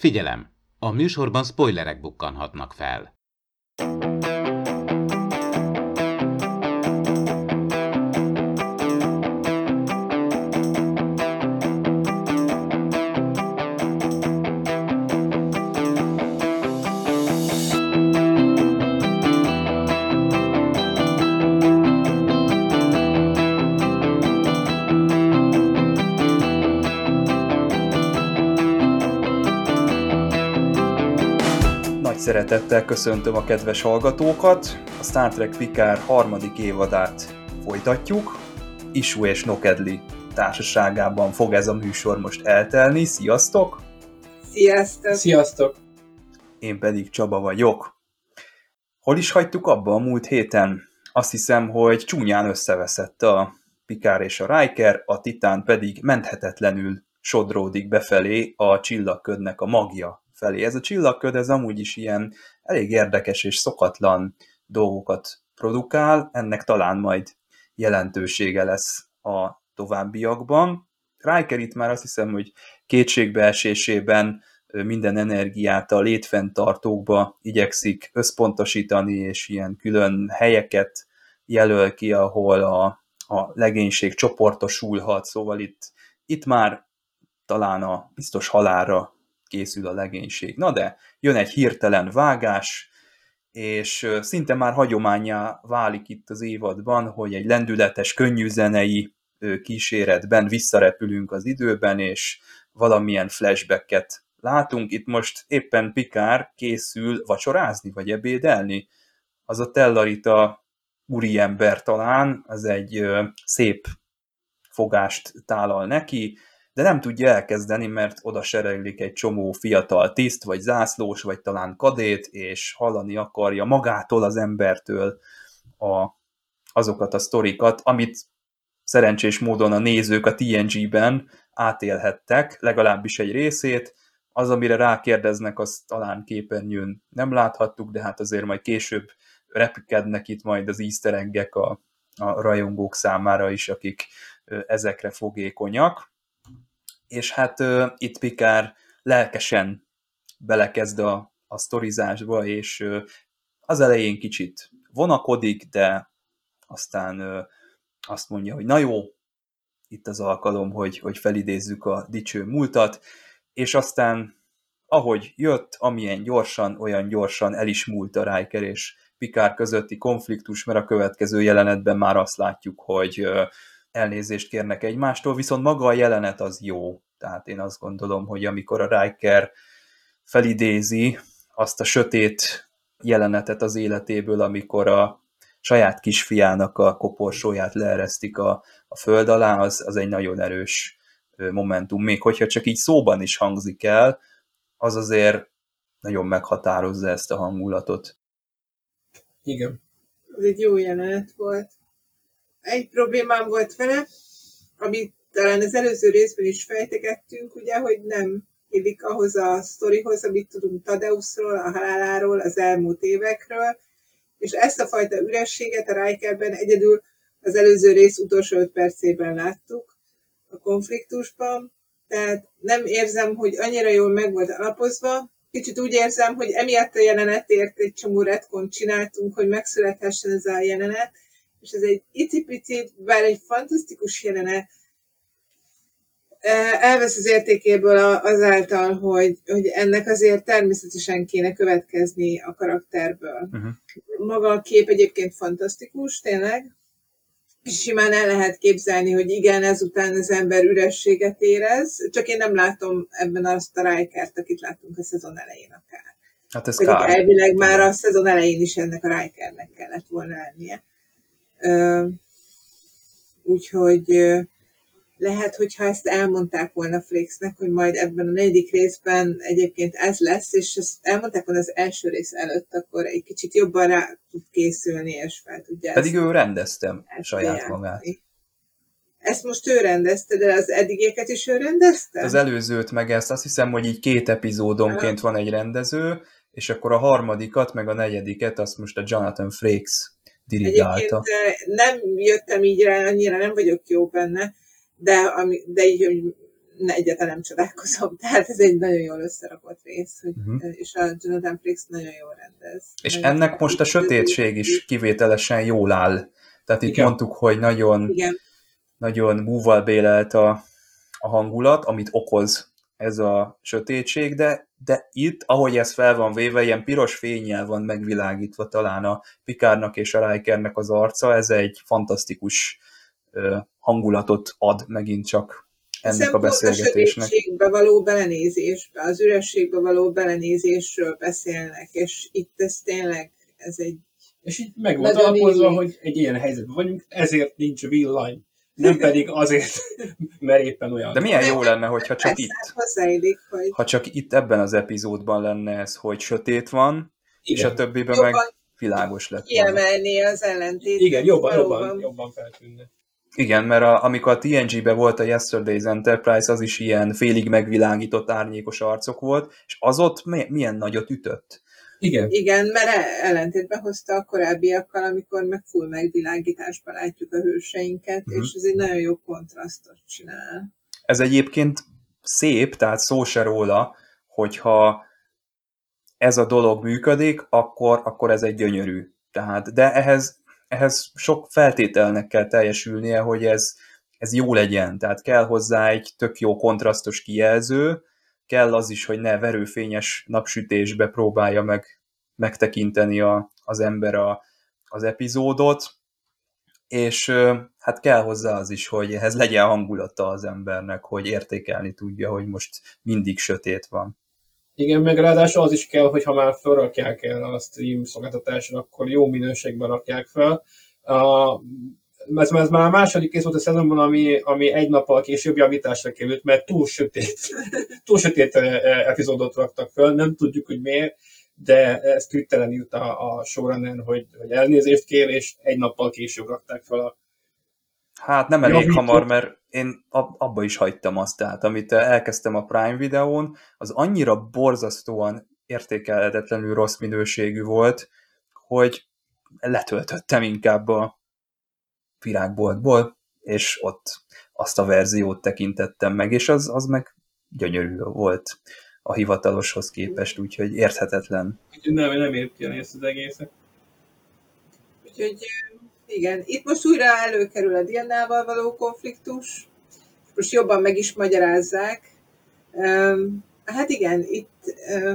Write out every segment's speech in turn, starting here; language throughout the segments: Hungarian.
Figyelem! A műsorban spoilerek bukkanhatnak fel. Szeretettel köszöntöm a kedves hallgatókat. A Star Trek Picard harmadik évadát folytatjuk. Isu és Nokedli társaságában fog ez a műsor most eltelni. Sziasztok! Sziasztok! Sziasztok! Én pedig Csaba vagyok. Hol is hagytuk abba a múlt héten? Azt hiszem, hogy csúnyán összeveszett a Picard és a Riker, a Titán pedig menthetetlenül sodródik befelé a csillagködnek a magja felé. Ez a csillagköd, ez amúgy is ilyen elég érdekes és szokatlan dolgokat produkál, ennek talán majd jelentősége lesz a továbbiakban. Riker itt már azt hiszem, hogy kétségbeesésében minden energiát a létfenntartókba igyekszik összpontosítani, és ilyen külön helyeket jelöl ki, ahol a, a legénység csoportosulhat, szóval itt, itt már talán a biztos halára készül a legénység. Na de jön egy hirtelen vágás, és szinte már hagyományá válik itt az évadban, hogy egy lendületes, könnyű zenei kíséretben visszarepülünk az időben, és valamilyen flashbacket látunk. Itt most éppen Pikár készül vacsorázni, vagy ebédelni. Az a Tellarita úriember talán, az egy szép fogást tálal neki, de nem tudja elkezdeni, mert oda sereglik egy csomó fiatal tiszt, vagy zászlós, vagy talán kadét, és hallani akarja magától az embertől a, azokat a sztorikat, amit szerencsés módon a nézők a TNG-ben átélhettek, legalábbis egy részét, az, amire rákérdeznek, az talán képernyőn nem láthattuk, de hát azért majd később repkednek itt majd az easter a, a rajongók számára is, akik ezekre fogékonyak és hát uh, itt Pikár lelkesen belekezd a, a sztorizásba, és uh, az elején kicsit vonakodik, de aztán uh, azt mondja, hogy na jó, itt az alkalom, hogy, hogy felidézzük a dicső múltat, és aztán ahogy jött, amilyen gyorsan, olyan gyorsan el is múlt a Riker és Pikár közötti konfliktus, mert a következő jelenetben már azt látjuk, hogy elnézést kérnek egymástól, viszont maga a jelenet az jó. Tehát én azt gondolom, hogy amikor a Riker felidézi azt a sötét jelenetet az életéből, amikor a saját kisfiának a koporsóját leeresztik a, a föld alá, az, az egy nagyon erős momentum. Még hogyha csak így szóban is hangzik el, az azért nagyon meghatározza ezt a hangulatot. Igen. Ez egy jó jelenet volt egy problémám volt vele, amit talán az előző részben is fejtegettünk, ugye, hogy nem illik ahhoz a sztorihoz, amit tudunk Tadeuszról, a haláláról, az elmúlt évekről, és ezt a fajta ürességet a Rikerben egyedül az előző rész utolsó öt percében láttuk a konfliktusban, tehát nem érzem, hogy annyira jól meg volt alapozva, kicsit úgy érzem, hogy emiatt a jelenetért egy csomó retkont csináltunk, hogy megszülethessen ez a jelenet, és ez egy icipici, bár egy fantasztikus jelenet, elvesz az értékéből azáltal, hogy, hogy ennek azért természetesen kéne következni a karakterből. Uh-huh. Maga a kép egyébként fantasztikus, tényleg, és simán el lehet képzelni, hogy igen, ezután az ember ürességet érez, csak én nem látom ebben azt a Rikert, akit láttunk a szezon elején akár. Hát ez Pedig kár. elvileg már a szezon elején is ennek a Rikernek kellett volna lennie. Úgyhogy lehet, hogyha ezt elmondták volna Flixnek, hogy majd ebben a negyedik részben egyébként ez lesz, és ezt elmondták volna az első rész előtt, akkor egy kicsit jobban rá tud készülni, és fel tudja Pedig ő rendeztem saját magát. Ezt most ő rendezte, de az eddigéket is ő rendezte? Az előzőt meg ezt azt hiszem, hogy így két epizódonként van egy rendező, és akkor a harmadikat, meg a negyediket azt most a Jonathan Frakes dirigálta. Egyébként nem jöttem így rá, annyira nem vagyok jó benne, de, ami, de így, hogy ne, egyáltalán nem csodálkozom. Tehát ez egy nagyon jól összerakott rész, hogy, uh-huh. és a Jonathan Frakes nagyon jól rendez. És nagyon ennek most a sötétség is kivételesen jól áll. Tehát itt Igen. mondtuk, hogy nagyon, Igen, nagyon búval bélelt a, a hangulat, amit okoz ez a sötétség, de, de itt, ahogy ez fel van véve, ilyen piros fényjel van megvilágítva talán a Pikárnak és a Rikernek az arca, ez egy fantasztikus ö, hangulatot ad megint csak ennek Hiszen a beszélgetésnek. A sötétségbe való belenézésbe, az ürességbe való belenézésről beszélnek, és itt ez tényleg, ez egy És így meg volt alapozva, hogy egy ilyen helyzetben vagyunk, ezért nincs line. Nem pedig azért, mert éppen olyan. De milyen jó lenne, hogyha csak persze, itt, hozzáillik, hogy ha csak itt ebben az epizódban lenne ez, hogy sötét van, és Igen. a többiben meg világos lett kiemelni az ellentétet. Igen, jobban, valóban. jobban, jobban feltűnne. Igen, mert a, amikor a TNG-be volt a Yesterday's Enterprise, az is ilyen félig megvilágított árnyékos arcok volt, és az ott mi, milyen nagyot ütött. Igen, Igen, mert e- ellentétbe hozta a korábbiakkal, amikor meg full megvilágításban látjuk a hőseinket, Mhm. és ez egy nagyon jó kontrasztot csinál. Ez egyébként szép, tehát szó se róla, hogyha ez a dolog működik, akkor, akkor ez egy gyönyörű. Tehát, de ehhez, ehhez sok feltételnek kell teljesülnie, hogy ez, ez jó legyen. Tehát kell hozzá egy tök jó kontrasztos kijelző, kell az is, hogy ne verőfényes napsütésbe próbálja meg megtekinteni a, az ember a, az epizódot, és hát kell hozzá az is, hogy ehhez legyen hangulata az embernek, hogy értékelni tudja, hogy most mindig sötét van. igen, meg ráadásul az is kell, hogy ha már felrakják el a stream szolgáltatásra, akkor jó minőségben rakják fel. Ez, ez már a második rész volt a szezonban, ami, ami egy nappal később javításra került, mert túl sötét, túl sötét epizódot raktak fel, nem tudjuk, hogy miért, de ezt Twitteren írt a, a showrunner, hogy, hogy elnézést kér, és egy nappal később rakták fel a Hát nem elég Javító. hamar, mert én ab- abba is hagytam azt, tehát amit elkezdtem a Prime videón, az annyira borzasztóan értékelhetetlenül rossz minőségű volt, hogy letöltöttem inkább a virágboltból, és ott azt a verziót tekintettem meg, és az, az meg gyönyörű volt a hivataloshoz képest, úgyhogy érthetetlen. Úgyhogy nem, nem érti ezt az egészet. Úgyhogy igen, itt most újra előkerül a Diannával való konfliktus, most jobban meg is magyarázzák. Hát igen, itt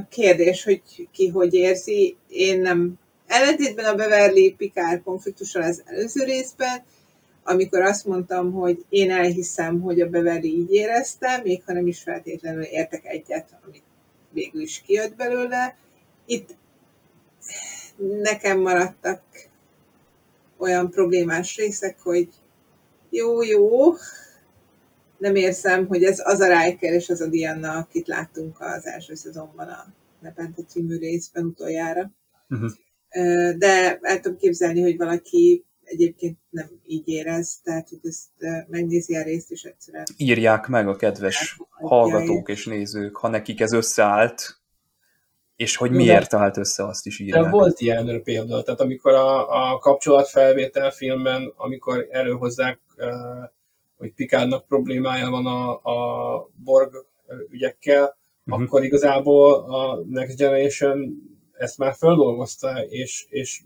kérdés, hogy ki hogy érzi. Én nem. Ellentétben a Beverly Picard konfliktussal az előző részben, amikor azt mondtam, hogy én elhiszem, hogy a Beverly így érezte, még ha nem is feltétlenül értek egyet, amit végül is kijött belőle. Itt nekem maradtak olyan problémás részek, hogy jó, jó, nem érzem, hogy ez az a Riker és az a Diana, akit láttunk az első szezonban a Nepente című részben utoljára. Uh-huh. De el tudom képzelni, hogy valaki egyébként nem így érez, tehát hogy ezt megnézi a részt, és egyszerűen Írják meg a kedves hallgatók és nézők, ha nekik ez összeállt, és hogy miért állt össze, azt is De írják. volt ilyen példa, tehát amikor a, a kapcsolatfelvétel filmben, amikor előhozzák, hogy Pikádnak problémája van a, a Borg ügyekkel, Mhm. akkor igazából a Next Generation ezt már feldolgozta, és, és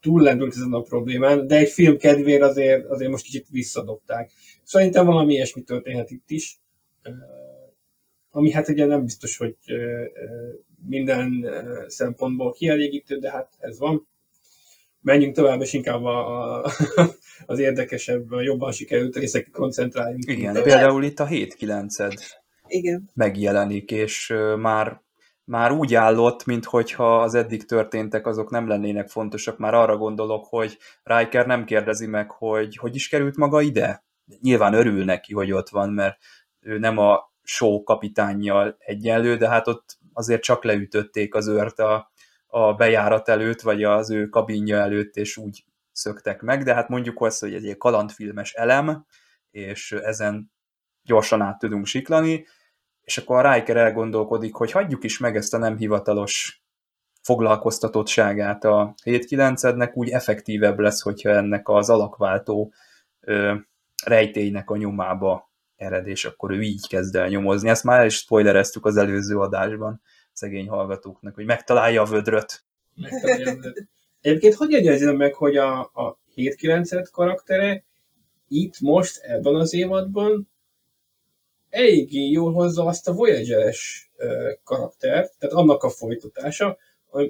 túllendült ezen a problémán, de egy film kedvéért azért, azért most kicsit visszadobták. Szerintem valami ilyesmi történhet itt is, ami hát ugye nem biztos, hogy minden szempontból kielégítő, de hát ez van. Menjünk tovább, és inkább a, a, az érdekesebb, jobban sikerült részekre koncentráljunk. Igen, például itt a 7-9-ed igen. megjelenik, és már, már úgy állott, minthogyha az eddig történtek, azok nem lennének fontosak. Már arra gondolok, hogy Riker nem kérdezi meg, hogy hogy is került maga ide. Nyilván örül neki, hogy ott van, mert ő nem a show kapitánnyal egyenlő, de hát ott azért csak leütötték az őrt a, a bejárat előtt, vagy az ő kabinja előtt, és úgy szöktek meg, de hát mondjuk azt, hogy egy kalandfilmes elem, és ezen gyorsan át tudunk siklani, és akkor a Riker elgondolkodik, hogy hagyjuk is meg ezt a nem hivatalos foglalkoztatottságát a 7-9-ednek, úgy effektívebb lesz, hogyha ennek az alakváltó ö, rejtélynek a nyomába ered, és akkor ő így kezd el nyomozni. Ezt már is spoilereztük az előző adásban szegény hallgatóknak, hogy megtalálja a vödröt. Megtalálja. Egyébként hogy jegyezzem meg, hogy a, a 7-9 karaktere itt most ebben az évadban eléggé jól hozza azt a Voyager-es karaktert, tehát annak a folytatása,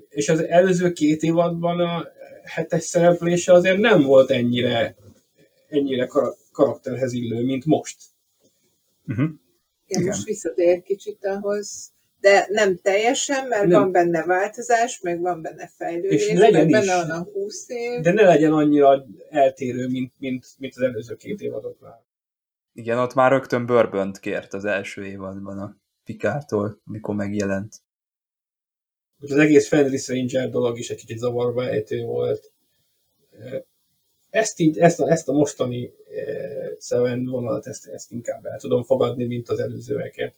és az előző két évadban a hetes szereplése azért nem volt ennyire, ennyire karakterhez illő, mint most. Uh-huh. Igen, most visszatér kicsit ahhoz, de nem teljesen, mert nem. van benne változás, meg van benne fejlődés, és legyen meg benne van a 20 év. De ne legyen annyira eltérő, mint, mint, mint az előző két évadoknál. Igen, ott már rögtön bőrbönt kért az első évadban a Pikártól, mikor megjelent. Az egész Fenris Ranger dolog is egy kicsit zavarba ejtő volt. Ezt, így, ezt, a, ezt a mostani Seven vonalat, ezt, ezt inkább el tudom fogadni, mint az előzőeket.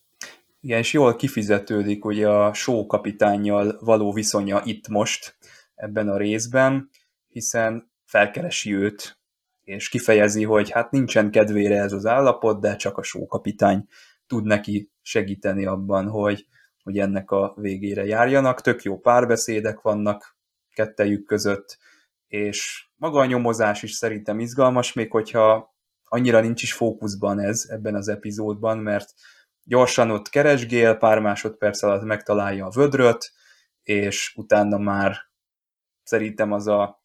Igen, és jól kifizetődik ugye a show kapitányjal való viszonya itt most, ebben a részben, hiszen felkeresi őt, és kifejezi, hogy hát nincsen kedvére ez az állapot, de csak a sókapitány tud neki segíteni abban, hogy, hogy ennek a végére járjanak. Tök jó párbeszédek vannak kettejük között, és maga a nyomozás is szerintem izgalmas, még hogyha annyira nincs is fókuszban ez ebben az epizódban, mert gyorsan ott keresgél, pár másodperc alatt megtalálja a vödröt, és utána már szerintem az a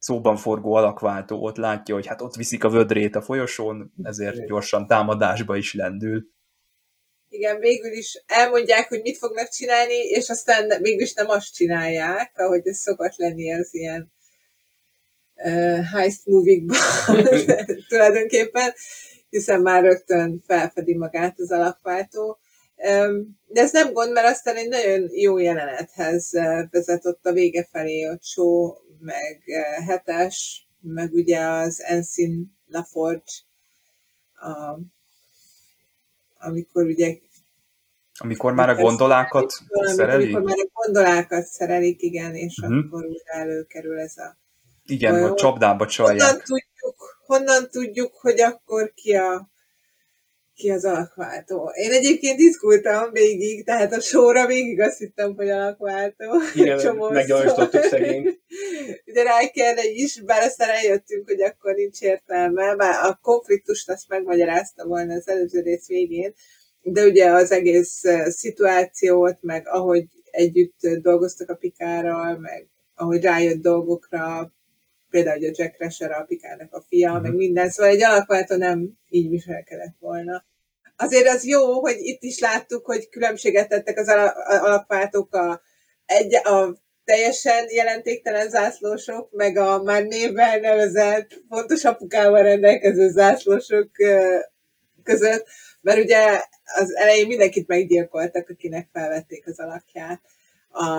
szóban forgó alakváltó ott látja, hogy hát ott viszik a vödrét a folyosón, ezért gyorsan támadásba is lendül. Igen, végül is elmondják, hogy mit fognak csinálni, és aztán is nem azt csinálják, ahogy ez szokott lenni az ilyen uh, heist movie tulajdonképpen, hiszen már rögtön felfedi magát az alakváltó. De ez nem gond, mert aztán egy nagyon jó jelenethez vezetett a vége felé a show meg eh, hetes, meg ugye az Ensign LaForge, a, amikor ugye amikor már a gondolákat szerelik? Amikor már a gondolákat szerelik, igen, és uh-huh. akkor újra előkerül ez a igen, hogy csapdába csalják. Honnan tudjuk, honnan tudjuk, hogy akkor ki a ki az alakváltó. Én egyébként izgultam végig, tehát a sorra végig azt hittem, hogy alakváltó. Igen, meggyanúsítottuk szegény. Ugye Rikerre is, bár aztán eljöttünk, hogy akkor nincs értelme, bár a konfliktust azt megmagyarázta volna az előző rész végén, de ugye az egész szituációt, meg ahogy együtt dolgoztak a Pikárral, meg ahogy rájött dolgokra, például, hogy a Jack Rasher a Pikárnak a fia, uh-huh. meg minden, szóval egy alakváltó nem így viselkedett volna. Azért az jó, hogy itt is láttuk, hogy különbséget tettek az alapváltók a, egy, a teljesen jelentéktelen zászlósok, meg a már névvel nevezett, fontos apukával rendelkező zászlósok között, mert ugye az elején mindenkit meggyilkoltak, akinek felvették az alakját. A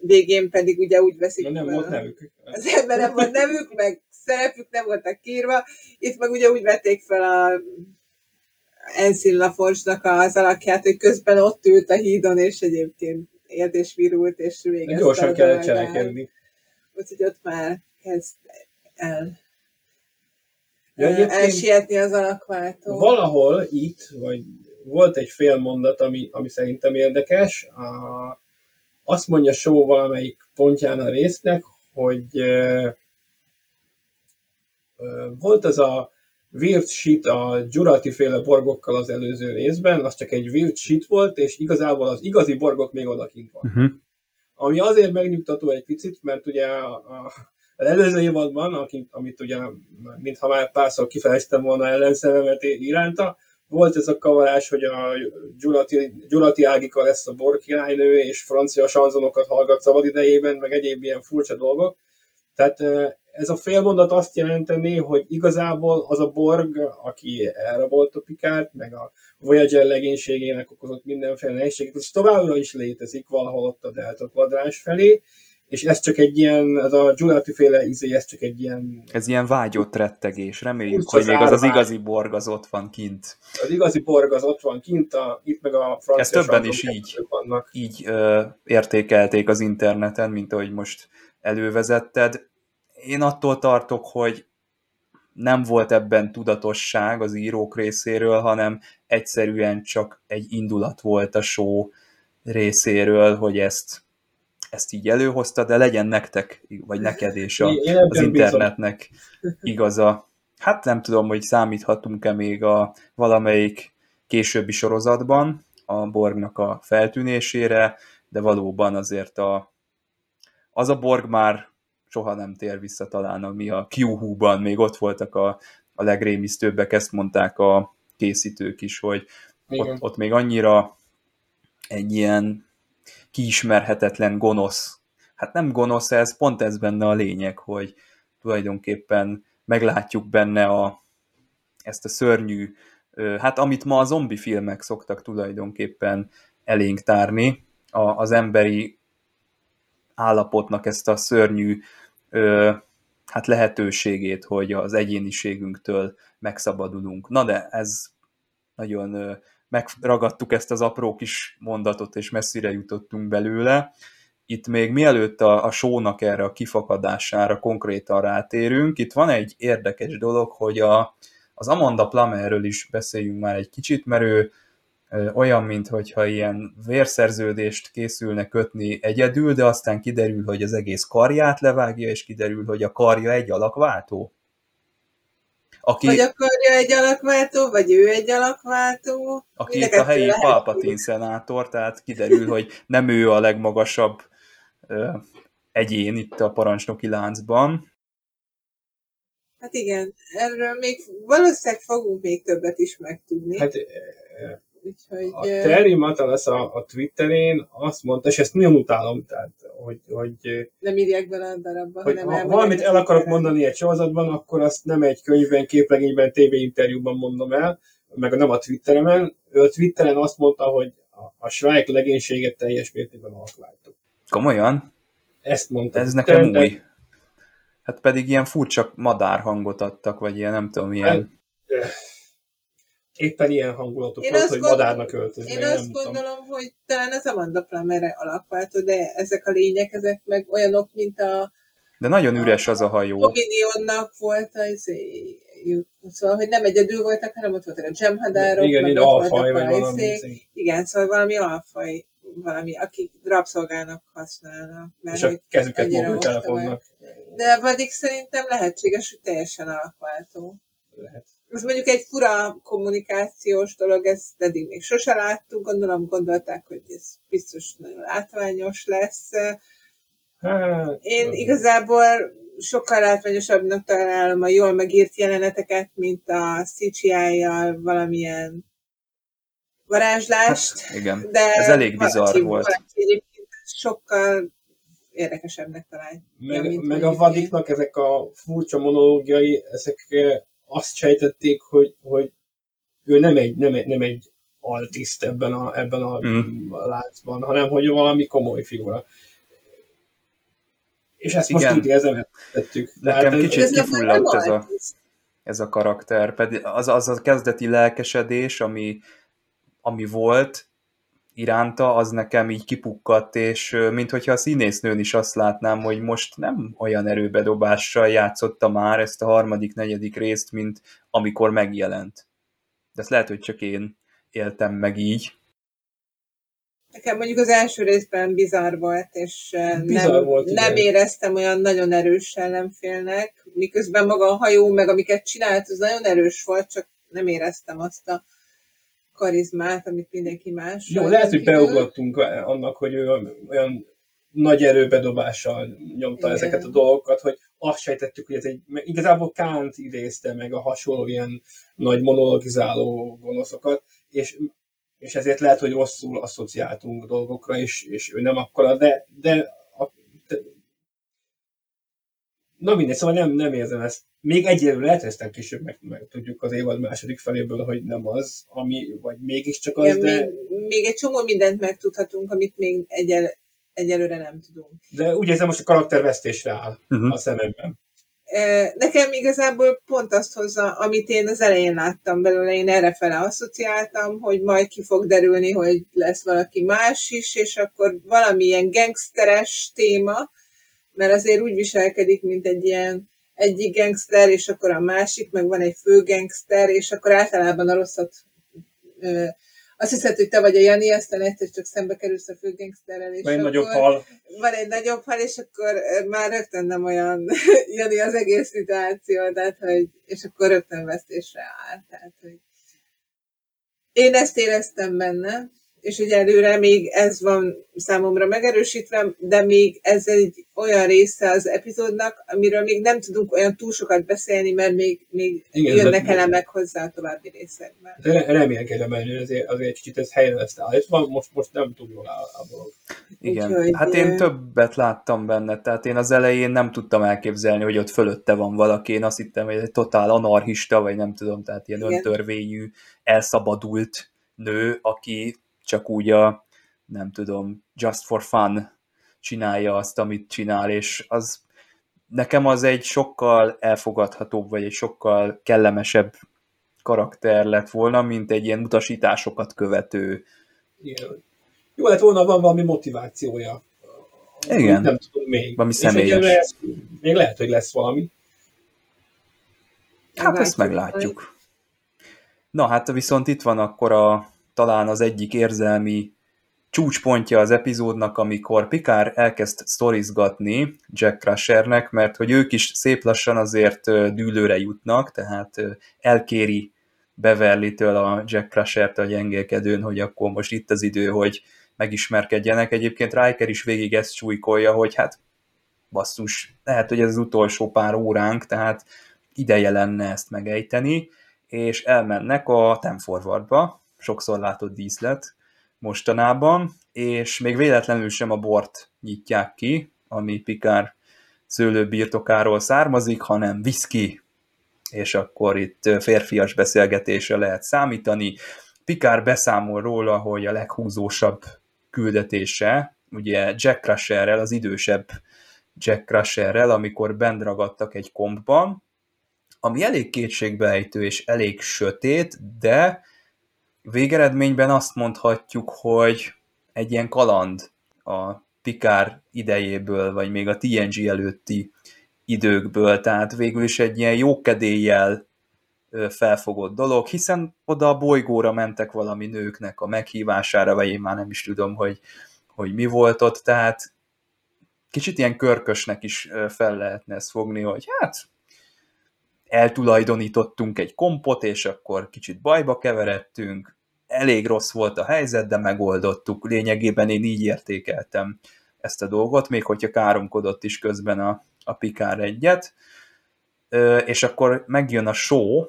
végén pedig ugye úgy veszik nem volt nevük. Az ember nem volt nevük, meg szerepük nem voltak írva. Itt meg ugye úgy vették fel a Ensign Laforge-nak az alakját, hogy közben ott ült a hídon, és egyébként élt és virult, és végezte. Gyorsan kellett cselekedni. Úgyhogy ott már kezd el ja, elsietni az alakváltó. Valahol itt, vagy volt egy fél mondat, ami, ami szerintem érdekes. A, azt mondja Show valamelyik pontján a résznek, hogy uh, uh, volt az a weird shit a Jurati féle borgokkal az előző részben, az csak egy weird shit volt, és igazából az igazi borgok még odakint van. Uh-huh. Ami azért megnyugtató egy picit, mert ugye a, a, az előző évadban, akit, amit ugye, mintha már párszor kifejeztem volna ellenszememet iránta, volt ez a kavarás, hogy a Gyulati, Gyulati Ágika lesz a bor királynő, és francia sanzonokat hallgat szabad idejében, meg egyéb ilyen furcsa dolgok. Tehát ez a félmondat azt jelenteni, hogy igazából az a Borg, aki elrabolt a Pikárt, meg a Voyager legénységének okozott mindenféle nehézséget, az továbbra is létezik valahol ott a Delta kvadráns felé, és ez csak egy ilyen, ez a Giulati féle izé, ez csak egy ilyen... Ez ilyen vágyott rettegés, reméljük, hogy még az az igazi Borg az ott van kint. Az igazi Borg az ott van kint, a, itt meg a francia Ezt többen is így, vannak. így ö, értékelték az interneten, mint ahogy most elővezetted én attól tartok, hogy nem volt ebben tudatosság az írók részéről, hanem egyszerűen csak egy indulat volt a show részéről, hogy ezt, ezt így előhozta, de legyen nektek, vagy neked és a, az internetnek igaza. Hát nem tudom, hogy számíthatunk-e még a valamelyik későbbi sorozatban a Borgnak a feltűnésére, de valóban azért a, az a Borg már soha nem tér vissza talán, ami a Q-ban még ott voltak a, a legrémisztőbbek, ezt mondták a készítők is, hogy ott, ott még annyira egy ilyen kiismerhetetlen gonosz. Hát nem gonosz ez, pont ez benne a lényeg, hogy tulajdonképpen meglátjuk benne a, ezt a szörnyű, hát amit ma a zombi filmek szoktak tulajdonképpen elénk tárni, a, az emberi állapotnak ezt a szörnyű ö, hát lehetőségét, hogy az egyéniségünktől megszabadulunk. Na de ez nagyon ö, megragadtuk ezt az apró kis mondatot, és messzire jutottunk belőle. Itt még mielőtt a, a sónak erre a kifakadására konkrétan rátérünk, itt van egy érdekes dolog, hogy a, az Amanda Plamerről is beszéljünk már egy kicsit, mert ő olyan, mintha ilyen vérszerződést készülne kötni egyedül, de aztán kiderül, hogy az egész karját levágja, és kiderül, hogy a karja egy alakváltó. Aki, vagy a karja egy alakváltó, vagy ő egy alakváltó. Aki itt a helyi Palpatine szenátor, tehát kiderül, hogy nem ő a legmagasabb ö, egyén itt a parancsnoki láncban. Hát igen, erről még valószínűleg fogunk még többet is megtudni. Hát Úgyhogy, a Terry Matalas a, a Twitterén azt mondta, és ezt nagyon utálom, tehát, hogy, hogy nem írják bele a darabba, hogy hanem ha valamit el akarok mondani egy sorozatban, akkor azt nem egy könyvben, képregényben, tévéinterjúban mondom el, meg nem a Twitteremen. Ő a Twitteren azt mondta, hogy a, a Shrike legénységet teljes mértékben alakváltuk. Komolyan? Ezt mondta. Ez nekem új. Hát pedig ilyen furcsa madár hangot adtak, vagy ilyen nem tudom, ilyen... Hát, éppen ilyen hangulatok volt, hogy gondol, madárnak öltözni. Én azt gondolom, tudom. hogy talán az Amanda Plummerre alakváltó, de ezek a lények, ezek meg olyanok, mint a de nagyon üres az a hajó. Dominionnak volt az, szóval, hogy nem egyedül voltak, hanem ott voltak a gemhadárok, igen, ott alfaj, a valami, Igen, szóval valami alfaj, valami, akik rabszolgának használnak. Mert és a kezüket mobiltelefonnak. De pedig szerintem lehetséges, hogy teljesen alakváltó. Lehet ez mondjuk egy fura kommunikációs dolog, ezt eddig még sose láttuk, gondolom gondolták, hogy ez biztos nagyon látványos lesz. Hát, Én igazából sokkal látványosabbnak találom a jól megírt jeleneteket, mint a CGI-jal valamilyen varázslást. Hát, igen, de ez elég bizarr volt. sokkal érdekesebbnek találja. Meg, meg a vadiknak ezek a furcsa monológiai, ezek azt sejtették, hogy, hogy ő nem egy, nem egy, nem egy altiszt ebben a, ebben a mm. láncban, hanem hogy valami komoly figura. És ezt Igen. most így ezen tettük. Nekem hát, kicsit ez kifulladt ez a, ez a karakter, pedig az, az a kezdeti lelkesedés, ami, ami volt, iránta, az nekem így kipukkadt, és minthogyha a színésznőn is azt látnám, hogy most nem olyan erőbedobással játszotta már ezt a harmadik, negyedik részt, mint amikor megjelent. De ezt lehet, hogy csak én éltem meg így. Nekem mondjuk az első részben bizarr volt, és bizarr nem, volt, nem éreztem olyan nagyon erős ellenfélnek, miközben maga a hajó, meg amiket csinált, az nagyon erős volt, csak nem éreztem azt a karizmát, amit mindenki más. Jó, lehet, hogy beugrottunk annak, hogy ő olyan nagy erőbedobással nyomta Igen. ezeket a dolgokat, hogy azt sejtettük, hogy ez egy, igazából Kánt idézte meg a hasonló ilyen nagy monologizáló gonoszokat, és, és ezért lehet, hogy rosszul asszociáltunk dolgokra, és, és ő nem akkora, de, de Na mindegy, szóval nem, nem érzem ezt. Még egyelőre lehet, aztán később meg, meg tudjuk az évad második feléből, hogy nem az, ami, vagy mégiscsak az, Igen, de... Még, még egy csomó mindent megtudhatunk, amit még egyel, egyelőre nem tudunk. De úgy érzem, most a karaktervesztésre áll uh-huh. a szememben. Nekem igazából pont azt hozza, amit én az elején láttam belőle, én erre fele asszociáltam, hogy majd ki fog derülni, hogy lesz valaki más is, és akkor valamilyen gangsteres téma, mert azért úgy viselkedik, mint egy ilyen egyik gangster, és akkor a másik, meg van egy fő gangster, és akkor általában a rosszat ö, azt hiszed, hogy te vagy a Jani, aztán egyszer csak szembe kerülsz a főgangsterrel, és Vagy egy nagyobb hal. van egy nagyobb hal, és akkor már rögtön nem olyan Jani az egész szituáció, tehát, hogy, és akkor rögtön vesztésre áll. Tehát, hogy én ezt éreztem benne, és hogy előre még ez van számomra megerősítve, de még ez egy olyan része az epizódnak, amiről még nem tudunk olyan túl sokat beszélni, mert még, még Igen, jönnek de- elemek hozzá a további részekben. De re- remélkedem, hogy azért, azért kicsit ez helyre lesz állítva, most, most nem túl jól áll a dolog. Igen, Úgyhogy, hát én többet láttam benne, tehát én az elején nem tudtam elképzelni, hogy ott fölötte van valaki, én azt hittem, hogy egy totál anarchista, vagy nem tudom, tehát ilyen Igen. öntörvényű, elszabadult nő, aki csak úgy a, nem tudom, just for fun csinálja azt, amit csinál, és az nekem az egy sokkal elfogadhatóbb, vagy egy sokkal kellemesebb karakter lett volna, mint egy ilyen utasításokat követő Igen. Jó lett volna, van valami motivációja. Igen. Nem tudom még. Valami És személyes. ez- Még lehet, hogy lesz valami. Hát ezt Meglátjuk meglátjuk. Na hát viszont itt van akkor a, talán az egyik érzelmi csúcspontja az epizódnak, amikor Pikár elkezd sztorizgatni Jack Crushernek, mert hogy ők is szép lassan azért dűlőre jutnak, tehát elkéri Beverly-től a Jack Crusher-t a gyengélkedőn, hogy akkor most itt az idő, hogy megismerkedjenek. Egyébként Riker is végig ezt súlykolja, hogy hát basszus, lehet, hogy ez az utolsó pár óránk, tehát ideje lenne ezt megejteni, és elmennek a Temforwardba, sokszor látott díszlet mostanában, és még véletlenül sem a bort nyitják ki, ami Pikár szőlő birtokáról származik, hanem whisky, és akkor itt férfias beszélgetésre lehet számítani. Pikár beszámol róla, hogy a leghúzósabb küldetése, ugye Jack Crusherrel, az idősebb Jack Crusherrel, amikor bent ragadtak egy kompban, ami elég kétségbejtő és elég sötét, de végeredményben azt mondhatjuk, hogy egy ilyen kaland a Pikár idejéből, vagy még a TNG előtti időkből, tehát végül is egy ilyen jókedéllyel felfogott dolog, hiszen oda a bolygóra mentek valami nőknek a meghívására, vagy én már nem is tudom, hogy, hogy mi volt ott, tehát kicsit ilyen körkösnek is fel lehetne ezt fogni, hogy hát eltulajdonítottunk egy kompot, és akkor kicsit bajba keveredtünk, elég rossz volt a helyzet, de megoldottuk. Lényegében én így értékeltem ezt a dolgot, még hogyha káromkodott is közben a, a Pikár egyet. És akkor megjön a show,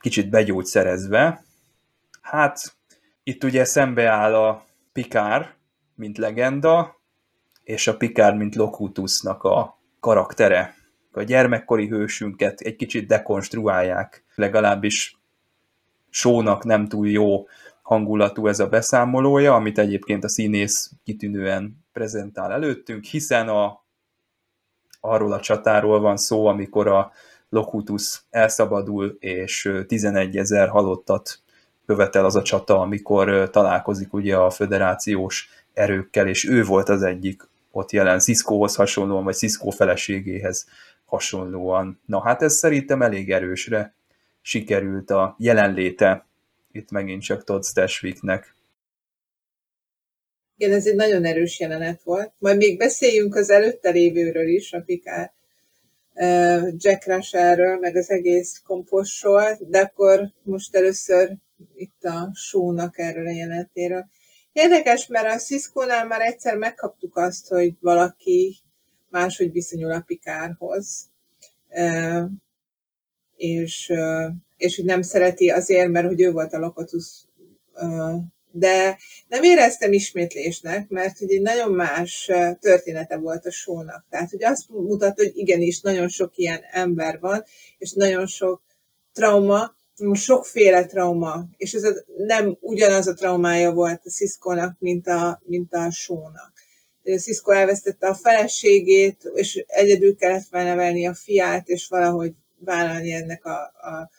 kicsit begyógyszerezve. Hát itt ugye szembeáll a Pikár, mint legenda, és a Pikár, mint Locutusnak a karaktere. A gyermekkori hősünket egy kicsit dekonstruálják, legalábbis sónak nem túl jó hangulatú ez a beszámolója, amit egyébként a színész kitűnően prezentál előttünk, hiszen a, arról a csatáról van szó, amikor a Locutus elszabadul, és 11 ezer halottat követel az a csata, amikor találkozik ugye a föderációs erőkkel, és ő volt az egyik ott jelen Ciscohoz hasonlóan, vagy Cisco feleségéhez hasonlóan. Na hát ez szerintem elég erősre sikerült a jelenléte itt megint csak Todd Stashwicknek. Igen, ez egy nagyon erős jelenet volt. Majd még beszéljünk az előtte lévőről is, a Pikár Jack Rusherről, meg az egész komposról, de akkor most először itt a show-nak erről a jelenetéről. Érdekes, mert a Cisco-nál már egyszer megkaptuk azt, hogy valaki máshogy viszonyul a Pikárhoz, és, és hogy nem szereti azért, mert hogy ő volt a Locutus de nem éreztem ismétlésnek, mert hogy egy nagyon más története volt a sónak. Tehát, hogy azt mutat, hogy igenis nagyon sok ilyen ember van, és nagyon sok trauma, sokféle trauma, és ez a, nem ugyanaz a traumája volt a Cisco-nak, mint a, mint a sónak. Cisco elvesztette a feleségét, és egyedül kellett felnevelni a fiát, és valahogy vállalni ennek a, a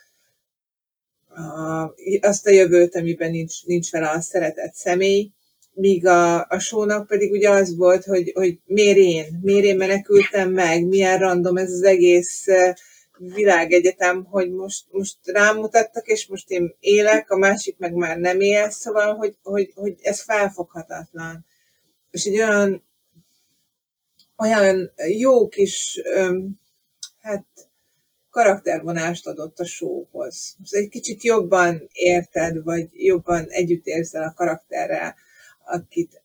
a, azt a jövőt, amiben nincs, nincs vele a szeretett személy. míg a, a sónak pedig ugye az volt, hogy, hogy miért én, miért én menekültem meg, milyen random ez az egész világegyetem, hogy most, most rámutattak, és most én élek, a másik meg már nem él, szóval, hogy, hogy, hogy ez felfoghatatlan. És egy olyan, olyan jó kis, hát karaktervonást adott a showhoz. Egy kicsit jobban érted, vagy jobban együtt érzel a karakterrel, akit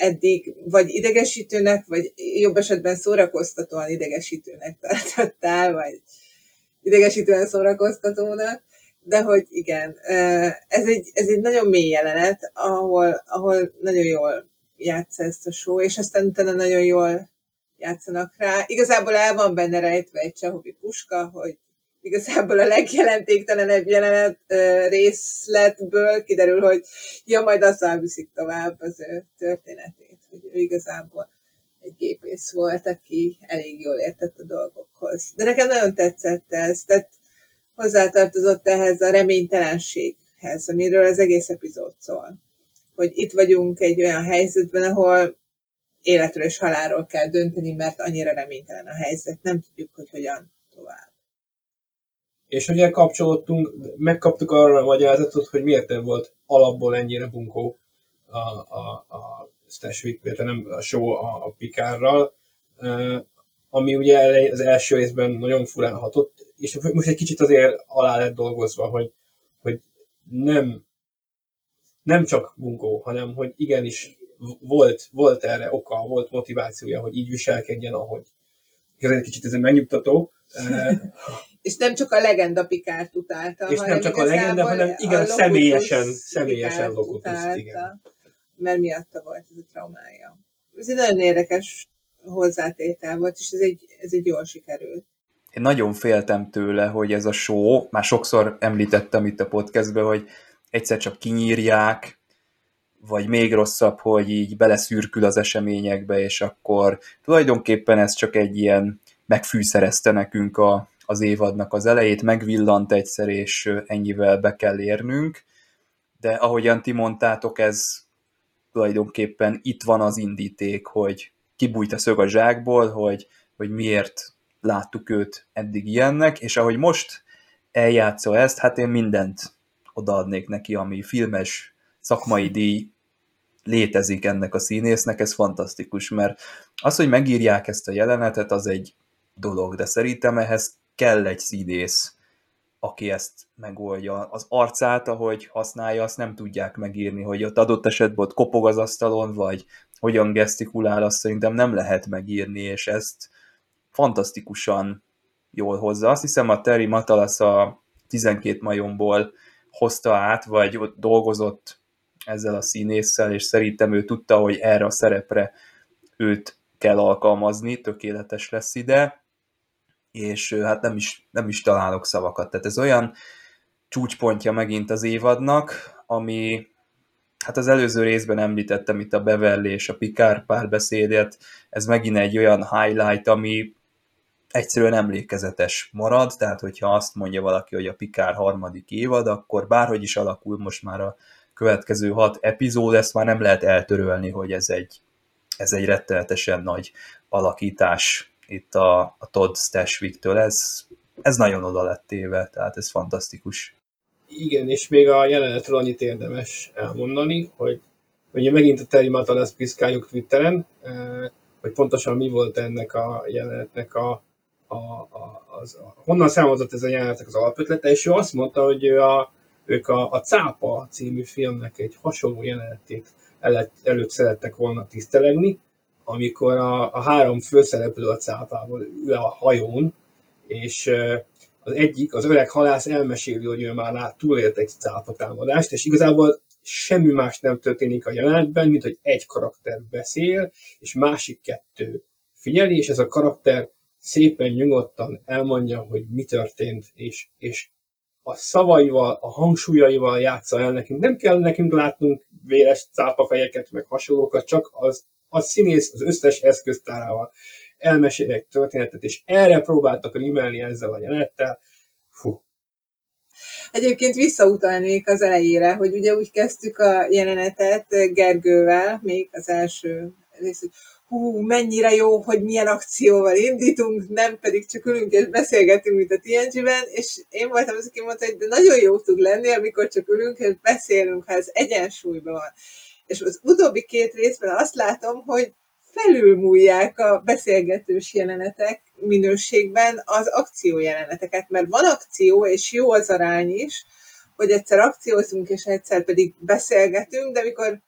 eddig vagy idegesítőnek, vagy jobb esetben szórakoztatóan idegesítőnek tartottál, vagy idegesítően szórakoztatónak, de hogy igen, ez egy, ez egy nagyon mély jelenet, ahol, ahol nagyon jól játsz ezt a show, és aztán utána nagyon jól játszanak rá. Igazából el van benne rejtve egy Csehovi puska, hogy igazából a legjelentéktelenebb jelenet részletből kiderül, hogy ja, majd azzal viszik tovább az ő történetét, hogy ő igazából egy gépész volt, aki elég jól értett a dolgokhoz. De nekem nagyon tetszett ez, tehát hozzátartozott ehhez a reménytelenséghez, amiről az egész epizód szól. Hogy itt vagyunk egy olyan helyzetben, ahol életről és halálról kell dönteni, mert annyira reménytelen a helyzet, nem tudjuk, hogy hogyan. És ugye kapcsolódtunk, megkaptuk arra a magyarázatot, hogy miért volt alapból ennyire bunkó a, a, a Stashwick, illetve nem a show a, a Pikárral, ami ugye az első részben nagyon furán hatott, és most egy kicsit azért alá lett dolgozva, hogy, hogy nem, nem csak bunkó, hanem hogy igenis volt, volt erre oka, volt motivációja, hogy így viselkedjen, ahogy. Ez egy kicsit ez megnyugtató. és nem csak a legenda Pikárt utálta, és nem csak a legenda, hanem igen, személyesen, személyesen Lokutus, igen. Mert miatta volt ez a traumája. Ez egy nagyon érdekes hozzátétel volt, és ez egy, ez egy jól sikerült. Én nagyon féltem tőle, hogy ez a show, már sokszor említettem itt a podcastben, hogy egyszer csak kinyírják, vagy még rosszabb, hogy így beleszürkül az eseményekbe, és akkor tulajdonképpen ez csak egy ilyen megfűszerezte nekünk a, az évadnak az elejét, megvillant egyszer, és ennyivel be kell érnünk, de ahogyan ti mondtátok, ez tulajdonképpen itt van az indíték, hogy kibújt a szög a zsákból, hogy, hogy miért láttuk őt eddig ilyennek, és ahogy most eljátsza ezt, hát én mindent odaadnék neki, ami filmes szakmai díj létezik ennek a színésznek, ez fantasztikus, mert az, hogy megírják ezt a jelenetet, az egy dolog, de szerintem ehhez kell egy színész, aki ezt megoldja. Az arcát, ahogy használja, azt nem tudják megírni, hogy ott adott esetben ott kopog az asztalon, vagy hogyan gesztikulál, azt szerintem nem lehet megírni, és ezt fantasztikusan jól hozza. Azt hiszem a Terry Matalas a 12 majomból hozta át, vagy ott dolgozott ezzel a színésszel, és szerintem ő tudta, hogy erre a szerepre őt kell alkalmazni, tökéletes lesz ide, és hát nem is, nem is találok szavakat. Tehát ez olyan csúcspontja megint az évadnak, ami hát az előző részben említettem itt a Beverly és a Picard párbeszédet, ez megint egy olyan highlight, ami egyszerűen emlékezetes marad, tehát hogyha azt mondja valaki, hogy a Picard harmadik évad, akkor bárhogy is alakul most már a következő hat epizód, ezt már nem lehet eltörölni, hogy ez egy, ez egy rettenetesen nagy alakítás itt a, a Todd Stashwick-től. Ez, ez nagyon oda lett téve, tehát ez fantasztikus. Igen, és még a jelenetről annyit érdemes elmondani, hogy ugye megint a Terry Matalas piszkáljuk Twitteren, eh, hogy pontosan mi volt ennek a jelenetnek a, a, a, az, a honnan számozott ez a jelenetnek az alapötlete, és ő azt mondta, hogy ő a, ők a, a Cápa című filmnek egy hasonló jelenetét előtt szerettek volna tisztelegni, amikor a, a három főszereplő a cápával ül a hajón, és az egyik, az öreg halász elmeséli, hogy ő már lát, túlélt egy cápatámadást, és igazából semmi más nem történik a jelenetben, mint hogy egy karakter beszél, és másik kettő figyeli, és ez a karakter szépen nyugodtan elmondja, hogy mi történt, és, és a szavaival, a hangsúlyaival játsza el nekünk. Nem kell nekünk látnunk véres cápafejeket, meg hasonlókat, csak az, a színész az összes eszköztárával elmesél egy történetet, és erre próbáltak rímelni ezzel a jelenettel. Fú, Egyébként visszautalnék az elejére, hogy ugye úgy kezdtük a jelenetet Gergővel, még az első rész, hú, mennyire jó, hogy milyen akcióval indítunk, nem pedig csak ülünk és beszélgetünk, mint a TNG-ben, és én voltam az, aki mondta, hogy de nagyon jó tud lenni, amikor csak ülünk és beszélünk, ha ez egyensúlyban van. És az utóbbi két részben azt látom, hogy felülmúlják a beszélgetős jelenetek minőségben az akció jeleneteket, mert van akció, és jó az arány is, hogy egyszer akciózunk, és egyszer pedig beszélgetünk, de amikor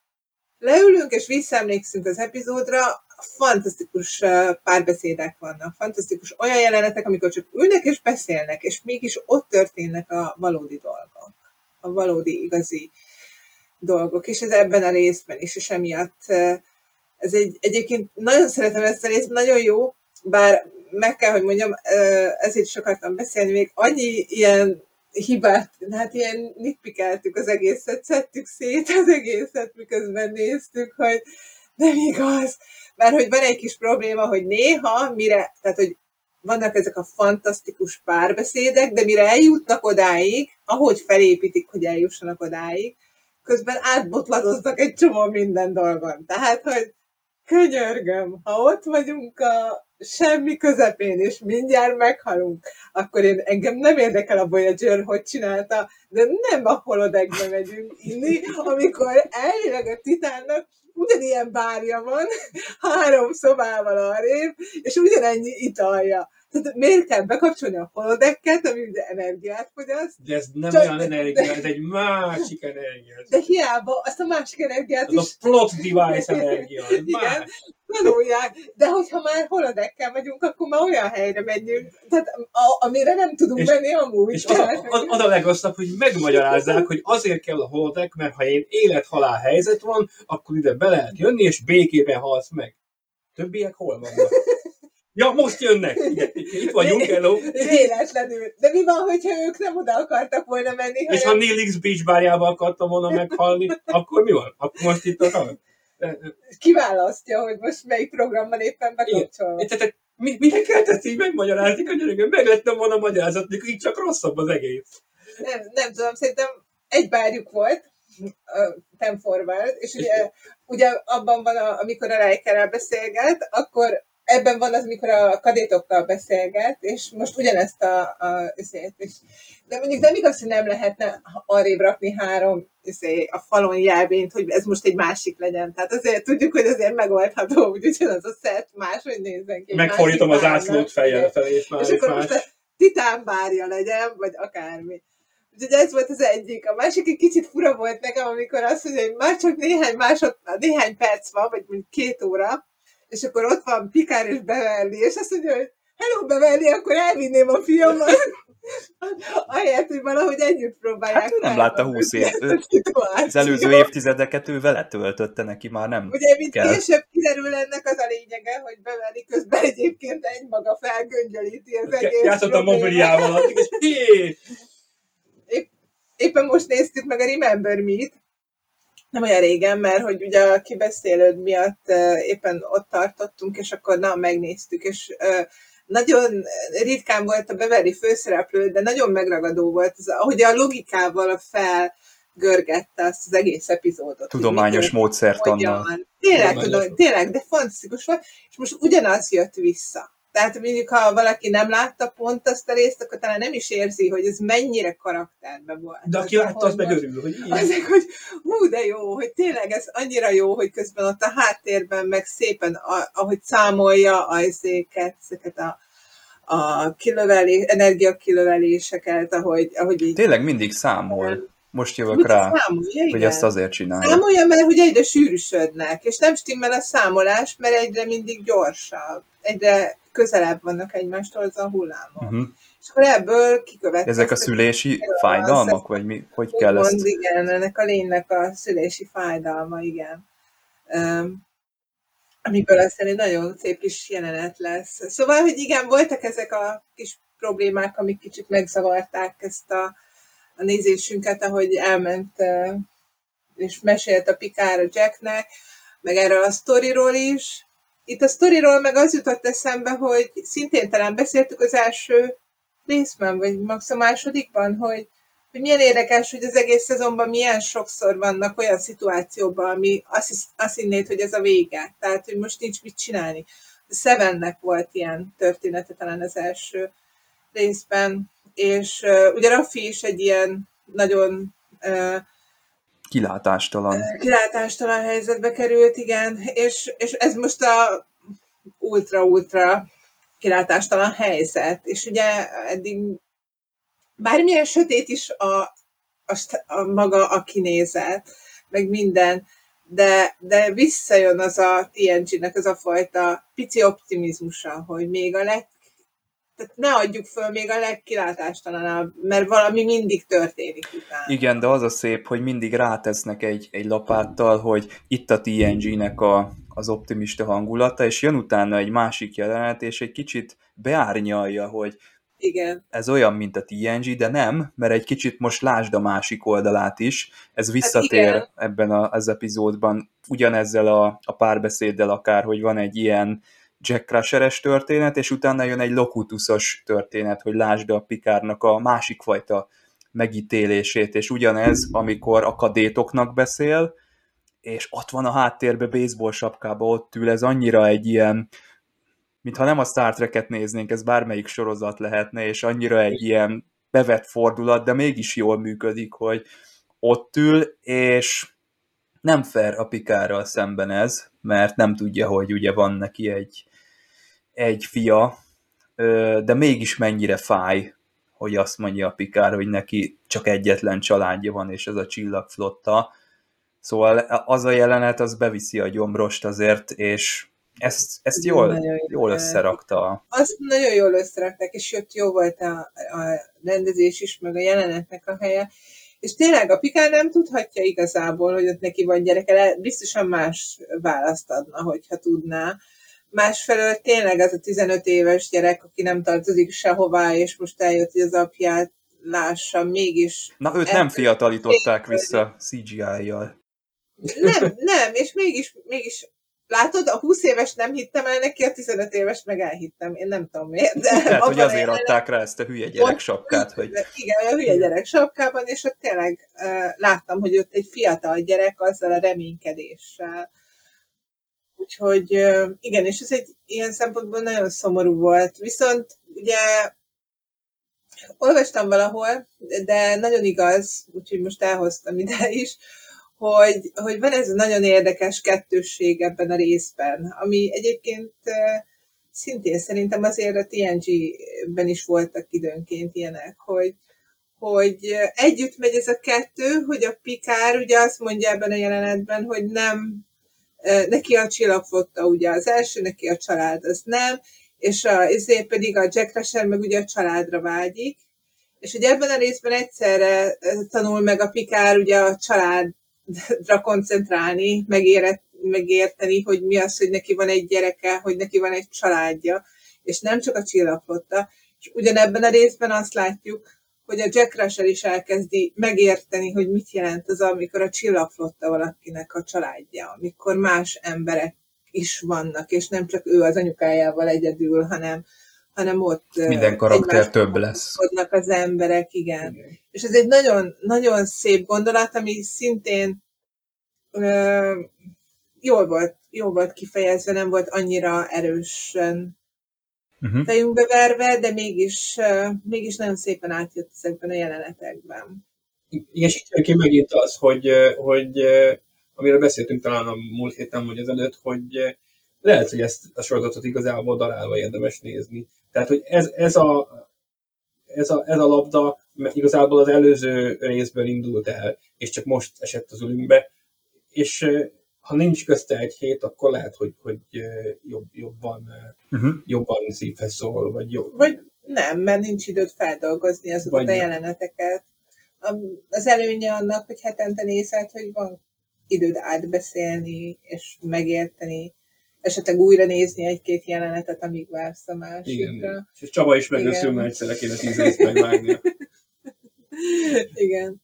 leülünk és visszaemlékszünk az epizódra, fantasztikus párbeszédek vannak, fantasztikus olyan jelenetek, amikor csak ülnek és beszélnek, és mégis ott történnek a valódi dolgok, a valódi, igazi dolgok, és ez ebben a részben is, és emiatt ez egy, egyébként nagyon szeretem ezt a részt, nagyon jó, bár meg kell, hogy mondjam, ezért is akartam beszélni, még annyi ilyen hibát, hát ilyen nitpikeltük az egészet, szedtük szét az egészet, miközben néztük, hogy nem igaz. Mert hogy van egy kis probléma, hogy néha, mire, tehát hogy vannak ezek a fantasztikus párbeszédek, de mire eljutnak odáig, ahogy felépítik, hogy eljussanak odáig, közben átbotladoznak egy csomó minden dolgon. Tehát, hogy könyörgöm, ha ott vagyunk a semmi közepén, és mindjárt meghalunk, akkor én, engem nem érdekel a Voyager, hogy csinálta, de nem a holodekbe megyünk inni, amikor elvileg a titánnak ugyanilyen bárja van, három szobával arrébb, és ugyanennyi italja. Tehát miért kell bekapcsolni a holodekket, ami ugye energiát fogyaszt? De ez nem Csak- olyan energia, ez egy másik energia. De hiába azt a másik energiát Ez a is plot device energia. Igen. tanulják, de hogyha már holodekkel megyünk, akkor már olyan helyre megyünk, tehát a, amire nem tudunk És- menni amúgy. És az, az, az a legrosszabb, hogy megmagyarázzák, hogy azért kell a holodeck, mert ha én élet-halál helyzet van, akkor ide be lehet jönni, és békében halsz meg. Többiek hol vannak? Ja, most jönnek! Itt vagyunk, hello! Véletlenül. De mi van, hogyha ők nem oda akartak volna menni, És ha hanem Neil X Beach bárjába akartam volna meghalni, akkor mi van? Akkor most itt a kiválasztja, hogy most melyik programban éppen bekapcsolva. Tehát mi, mire kellett ezt így megmagyarázni, könyörögöm? Meg lettem volna magyarázat, mikor így csak rosszabb az egész. Nem, nem tudom, szerintem egy bárjuk volt, Ten Forward, és ugye, ugye abban van, a, amikor a Rikerrel beszélget, akkor ebben van az, amikor a kadétokkal beszélget, és most ugyanezt a, a ezért is. De mondjuk nem igaz, hogy nem lehetne arrébb rakni három izé, a falon jelvényt, hogy ez most egy másik legyen. Tehát azért tudjuk, hogy azért megoldható, hogy ugyanaz a szett máshogy nézzen ki. Megfordítom az ászlót fejjel felé, és már És akkor más. most a titán bárja legyen, vagy akármi. Úgyhogy ez volt az egyik. A másik egy kicsit fura volt nekem, amikor azt mondja, hogy már csak néhány másod, néhány perc van, vagy mondjuk két óra, és akkor ott van Pikár és Beverly, és azt mondja, hogy hello Beverly, akkor elvinném a fiamat. Ahelyett, hogy valahogy együtt próbálják. Hát ő nem látta 20 év. Az előző évtizedeket ő vele töltötte neki, már nem. Ugye, mint kell. később kiderül ennek az a lényege, hogy Beverly közben egyébként egymaga felgöngyölíti az egész Játszott a mobiliával, és éppen most néztük meg a Remember Me-t, nem olyan régen, mert hogy ugye a kibeszélőd miatt éppen ott tartottunk, és akkor na, megnéztük, és nagyon ritkán volt a Beverly főszereplő, de nagyon megragadó volt, az, ahogy a logikával felgörgette azt az egész epizódot. Tudományos módszertannal. hogyan. Tényleg, tudom, tényleg, de fantasztikus volt, és most ugyanaz jött vissza. Tehát mondjuk, ha valaki nem látta pont azt a részt, akkor talán nem is érzi, hogy ez mennyire karakterben volt. De aki látta, az hogy meg örül, hogy ilyen. Azért, hogy hú, de jó, hogy tényleg ez annyira jó, hogy közben ott a háttérben meg szépen, ahogy számolja a ezéket, ezeket a, a kilövelés, energiakilöveléseket, ahogy, ahogy így Tényleg mindig számol. Most jövök Úgy rá, számolja, hogy ezt azért csinálja. Számolja, mert hogy egyre sűrűsödnek, és nem stimmel a számolás, mert egyre mindig gyorsabb, egyre közelebb vannak egymástól az a hullámok. Uh-huh. És akkor ebből kikövetkezik. Ezek a szülési fájdalmak, vagy mi, hogy kell Úgymond, ezt? igen, ennek a lénynek a szülési fájdalma, igen. Um, amiből aztán egy nagyon szép kis jelenet lesz. Szóval, hogy igen, voltak ezek a kis problémák, amik kicsit megzavarták ezt a, a nézésünket, ahogy elment és mesélt a Pikár a Jacknek, meg erről a sztoriról is. Itt a sztoriról meg az jutott eszembe, hogy szintén talán beszéltük az első részben, vagy max a másodikban, hogy hogy milyen érdekes, hogy az egész szezonban milyen sokszor vannak olyan szituációban, ami azt, hisz, azt hinnéd, hogy ez a vége. Tehát, hogy most nincs mit csinálni. A Sevennek volt ilyen története talán az első részben, és uh, ugye Raffi is egy ilyen nagyon uh, kilátástalan. kilátástalan helyzetbe került, igen, és, és ez most a ultra-ultra kilátástalan helyzet, és ugye eddig bármilyen sötét is a, a, a maga a kinézet, meg minden, de, de visszajön az a TNG-nek az a fajta pici optimizmusa, hogy még a leg, tehát ne adjuk föl még a legkilátástalanabb, mert valami mindig történik utána. Igen, de az a szép, hogy mindig rátesznek egy, egy lapáttal, hogy itt a TNG-nek a, az optimista hangulata, és jön utána egy másik jelenet, és egy kicsit beárnyalja, hogy igen. ez olyan, mint a TNG, de nem, mert egy kicsit most lásd a másik oldalát is, ez visszatér hát ebben a, az epizódban, ugyanezzel a, a párbeszéddel akár, hogy van egy ilyen Jack Crusher-es történet, és utána jön egy Locutusos történet, hogy lásd a Pikárnak a másik fajta megítélését, és ugyanez, amikor a kadétoknak beszél, és ott van a háttérbe baseball sapkába, ott ül, ez annyira egy ilyen, mintha nem a Star Trek-et néznénk, ez bármelyik sorozat lehetne, és annyira egy ilyen bevett fordulat, de mégis jól működik, hogy ott ül, és nem fair a Pikárral szemben ez, mert nem tudja, hogy ugye van neki egy, egy fia, de mégis mennyire fáj, hogy azt mondja a Pikár, hogy neki csak egyetlen családja van, és ez a csillagflotta. Szóval az a jelenet, az beviszi a gyomrost azért, és ezt, ezt jól, jól összerakta. Azt nagyon jól összerakták, és jött jó volt a, a rendezés is, meg a jelenetnek a helye. És tényleg a Pikár nem tudhatja igazából, hogy ott neki van gyereke, biztosan más választ adna, hogyha tudná. Másfelől tényleg az a 15 éves gyerek, aki nem tartozik sehová, és most eljött, hogy az apját lássa, mégis... Na, őt nem fiatalították vissza CGI-jal. Nem, nem, és mégis, mégis Látod, a 20 éves nem hittem el neki, a 15 éves meg elhittem. Én nem tudom miért. De Lehet, hogy azért adták rá ezt a hülye gyerek sapkát. Hogy... Igen, a hülye gyerek sapkában, és ott tényleg uh, láttam, hogy ott egy fiatal gyerek azzal a reménykedéssel. Úgyhogy igen, és ez egy ilyen szempontból nagyon szomorú volt. Viszont ugye olvastam valahol, de nagyon igaz, úgyhogy most elhoztam ide is, hogy, hogy van ez a nagyon érdekes kettősség ebben a részben, ami egyébként szintén szerintem azért a TNG-ben is voltak időnként ilyenek, hogy, hogy együtt megy ez a kettő, hogy a Pikár ugye azt mondja ebben a jelenetben, hogy nem, neki a csillagflotta ugye az első, neki a család az nem, és a, ezért pedig a Jack Rusher meg ugye a családra vágyik, és hogy ebben a részben egyszerre tanul meg a Pikár ugye a család koncentrálni, megéret, megérteni, hogy mi az, hogy neki van egy gyereke, hogy neki van egy családja, és nem csak a csillagflotta. És ugyanebben a részben azt látjuk, hogy a Jack Rusher is elkezdi megérteni, hogy mit jelent az, amikor a csillagflotta valakinek a családja, amikor más emberek is vannak, és nem csak ő az anyukájával egyedül, hanem, hanem ott minden karakter több lesz. az emberek, igen. igen. És ez egy nagyon, nagyon szép gondolat, ami szintén ö, jól, volt, jól volt kifejezve, nem volt annyira erősen uh-huh. fejünkbe verve, de mégis, mégis nagyon szépen átjött ezekben a jelenetekben. Igen, és itt megint az, hogy, hogy amiről beszéltünk talán a múlt héten, vagy ezelőtt, hogy lehet, hogy ezt a sorozatot igazából darálva érdemes nézni. Tehát, hogy ez, ez, a, ez, a, ez a labda igazából az előző részből indult el, és csak most esett az ülünkbe, és ha nincs közte egy hét, akkor lehet, hogy, hogy jobb, jobban, uh-huh. jobban szívhez szól, vagy jobb. Vagy nem, mert nincs időt feldolgozni azokat vagy a jeleneteket. Az előnye annak, hogy hetente nézhet, hogy van időd átbeszélni, és megérteni esetleg újra nézni egy-két jelenetet, amíg vársz a másikra. Igen. És Csaba is megőszül, mert egyszerre kéne tíz részt megvágni. Igen.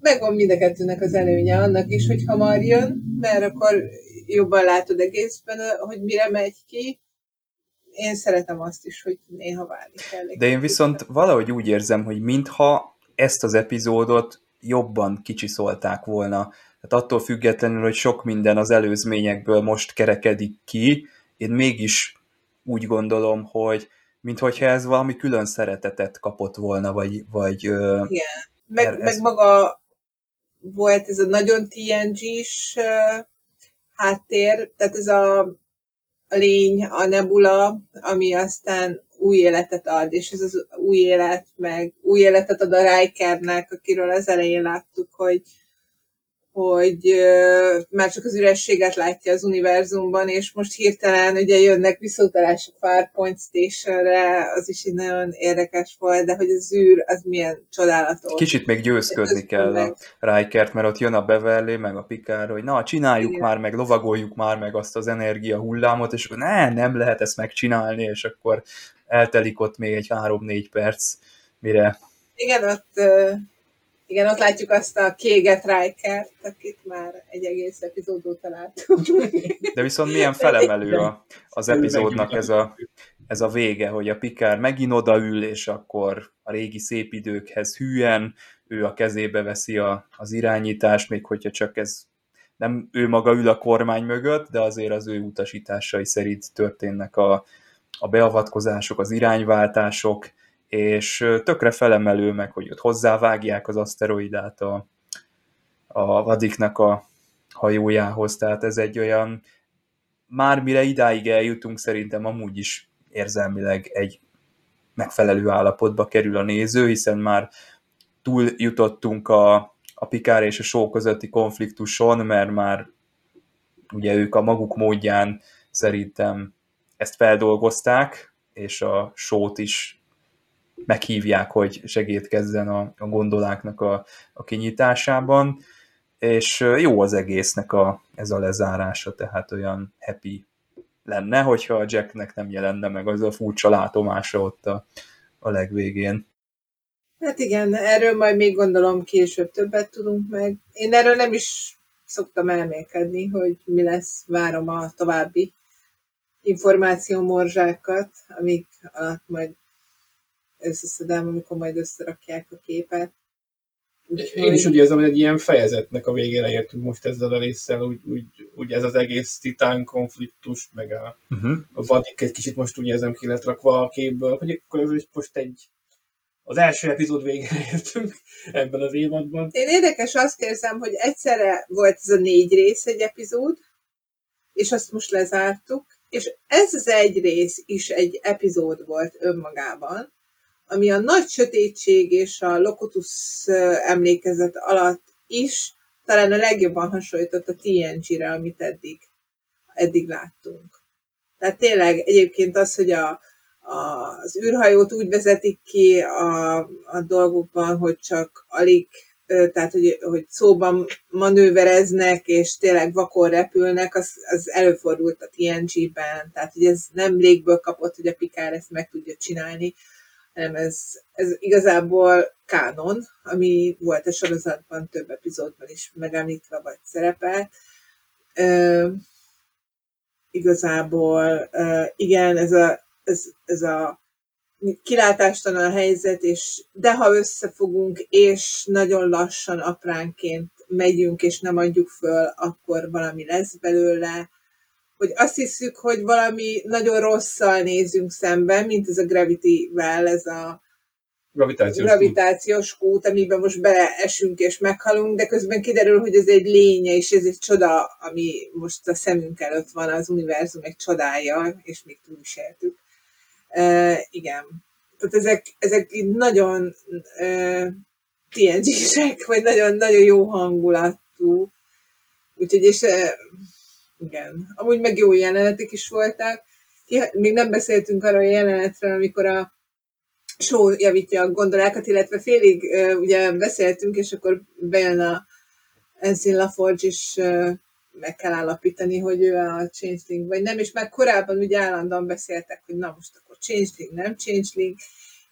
Megvan mind a kettőnek az előnye annak is, hogy hamar jön, mert akkor jobban látod egészben, hogy mire megy ki. Én szeretem azt is, hogy néha várni kell. De én viszont valahogy úgy érzem, hogy mintha ezt az epizódot jobban kicsiszolták volna. Tehát attól függetlenül, hogy sok minden az előzményekből most kerekedik ki, én mégis úgy gondolom, hogy minthogyha ez valami külön szeretetet kapott volna, vagy... vagy Igen. Meg, ez... meg maga volt ez a nagyon TNG-s háttér, tehát ez a lény, a nebula, ami aztán új életet ad, és ez az új élet, meg új életet ad a Rikernek, akiről az elején láttuk, hogy hogy már csak az ürességet látja az univerzumban, és most hirtelen ugye jönnek visszautalások Farpoint Stationre, az is egy nagyon érdekes volt, de hogy az űr az milyen csodálatos. Kicsit még győzködni kell meg. a Rikert, mert ott jön a Beverly, meg a Pikár, hogy na, csináljuk Igen. már meg, lovagoljuk már meg azt az energia hullámot, és akkor ne, nem lehet ezt megcsinálni, és akkor eltelik ott még egy három-négy perc, mire... Igen, ott igen, ott látjuk azt a kéget Rikert, akit már egy egész epizódot találtunk. De viszont milyen felemelő a, az epizódnak ez a, ez a vége, hogy a Pikár megint odaül, és akkor a régi szép időkhez hűen, ő a kezébe veszi a, az irányítást, még hogyha csak ez nem ő maga ül a kormány mögött, de azért az ő utasításai szerint történnek a, a beavatkozások, az irányváltások, és tökre felemelő meg, hogy ott hozzávágják az aszteroidát a, a vadiknak a hajójához, tehát ez egy olyan, már mire idáig eljutunk, szerintem amúgy is érzelmileg egy megfelelő állapotba kerül a néző, hiszen már túl jutottunk a, a Pikár és a Só közötti konfliktuson, mert már ugye ők a maguk módján szerintem ezt feldolgozták, és a sót is meghívják, hogy segítkezzen a, a gondoláknak a, a kinyitásában, és jó az egésznek a, ez a lezárása, tehát olyan happy lenne, hogyha a Jacknek nem jelenne meg az a furcsa látomása ott a, a legvégén. Hát igen, erről majd még gondolom később többet tudunk meg. Én erről nem is szoktam elmélkedni, hogy mi lesz, várom a további információmorzsákat, amik alatt majd összeszedem, amikor majd összerakják a képet. Úgyhogy... Én is úgy érzem, hogy egy ilyen fejezetnek a végére értünk most ezzel a résszel, úgy, úgy, úgy ez az egész titán konfliktus, meg a, uh-huh. a vadik egy kicsit most úgy érzem ki lett rakva a képből, hogy akkor ez most egy az első epizód végére értünk ebben az évadban. Én érdekes azt érzem, hogy egyszerre volt ez a négy rész egy epizód, és azt most lezártuk, és ez az egy rész is egy epizód volt önmagában, ami a nagy sötétség és a Locutus emlékezet alatt is talán a legjobban hasonlított a TNG-re, amit eddig, eddig láttunk. Tehát tényleg egyébként az, hogy a, a, az űrhajót úgy vezetik ki a, a dolgokban, hogy csak alig, tehát hogy, hogy szóban manővereznek, és tényleg vakon repülnek, az, az előfordult a TNG-ben, tehát hogy ez nem légből kapott, hogy a Pikár ezt meg tudja csinálni, hanem ez, ez igazából kánon, ami volt a sorozatban több epizódban is megemlítve vagy szerepel. Uh, igazából uh, igen, ez a, ez, ez a kilátástalan a helyzet, és de ha összefogunk, és nagyon lassan, apránként megyünk, és nem adjuk föl, akkor valami lesz belőle hogy azt hiszük, hogy valami nagyon rosszal nézünk szemben, mint ez a Gravity-vel, ez a gravitációs, gravitációs kút. kút, amiben most beleesünk és meghalunk, de közben kiderül, hogy ez egy lénye, és ez egy csoda, ami most a szemünk előtt van, az univerzum egy csodája, és még túl is éltük. Uh, igen. Tehát ezek, ezek nagyon uh, TNG-sek, vagy nagyon, nagyon jó hangulatú. Úgyhogy, és uh, igen. Amúgy meg jó jelenetek is voltak. Még nem beszéltünk arra a jelenetről, amikor a show javítja a gondolákat, illetve félig ugye beszéltünk, és akkor bejön a Ensign LaForge is meg kell állapítani, hogy ő a changeling, vagy nem, és már korábban ugye állandóan beszéltek, hogy na most akkor changeling, nem changeling,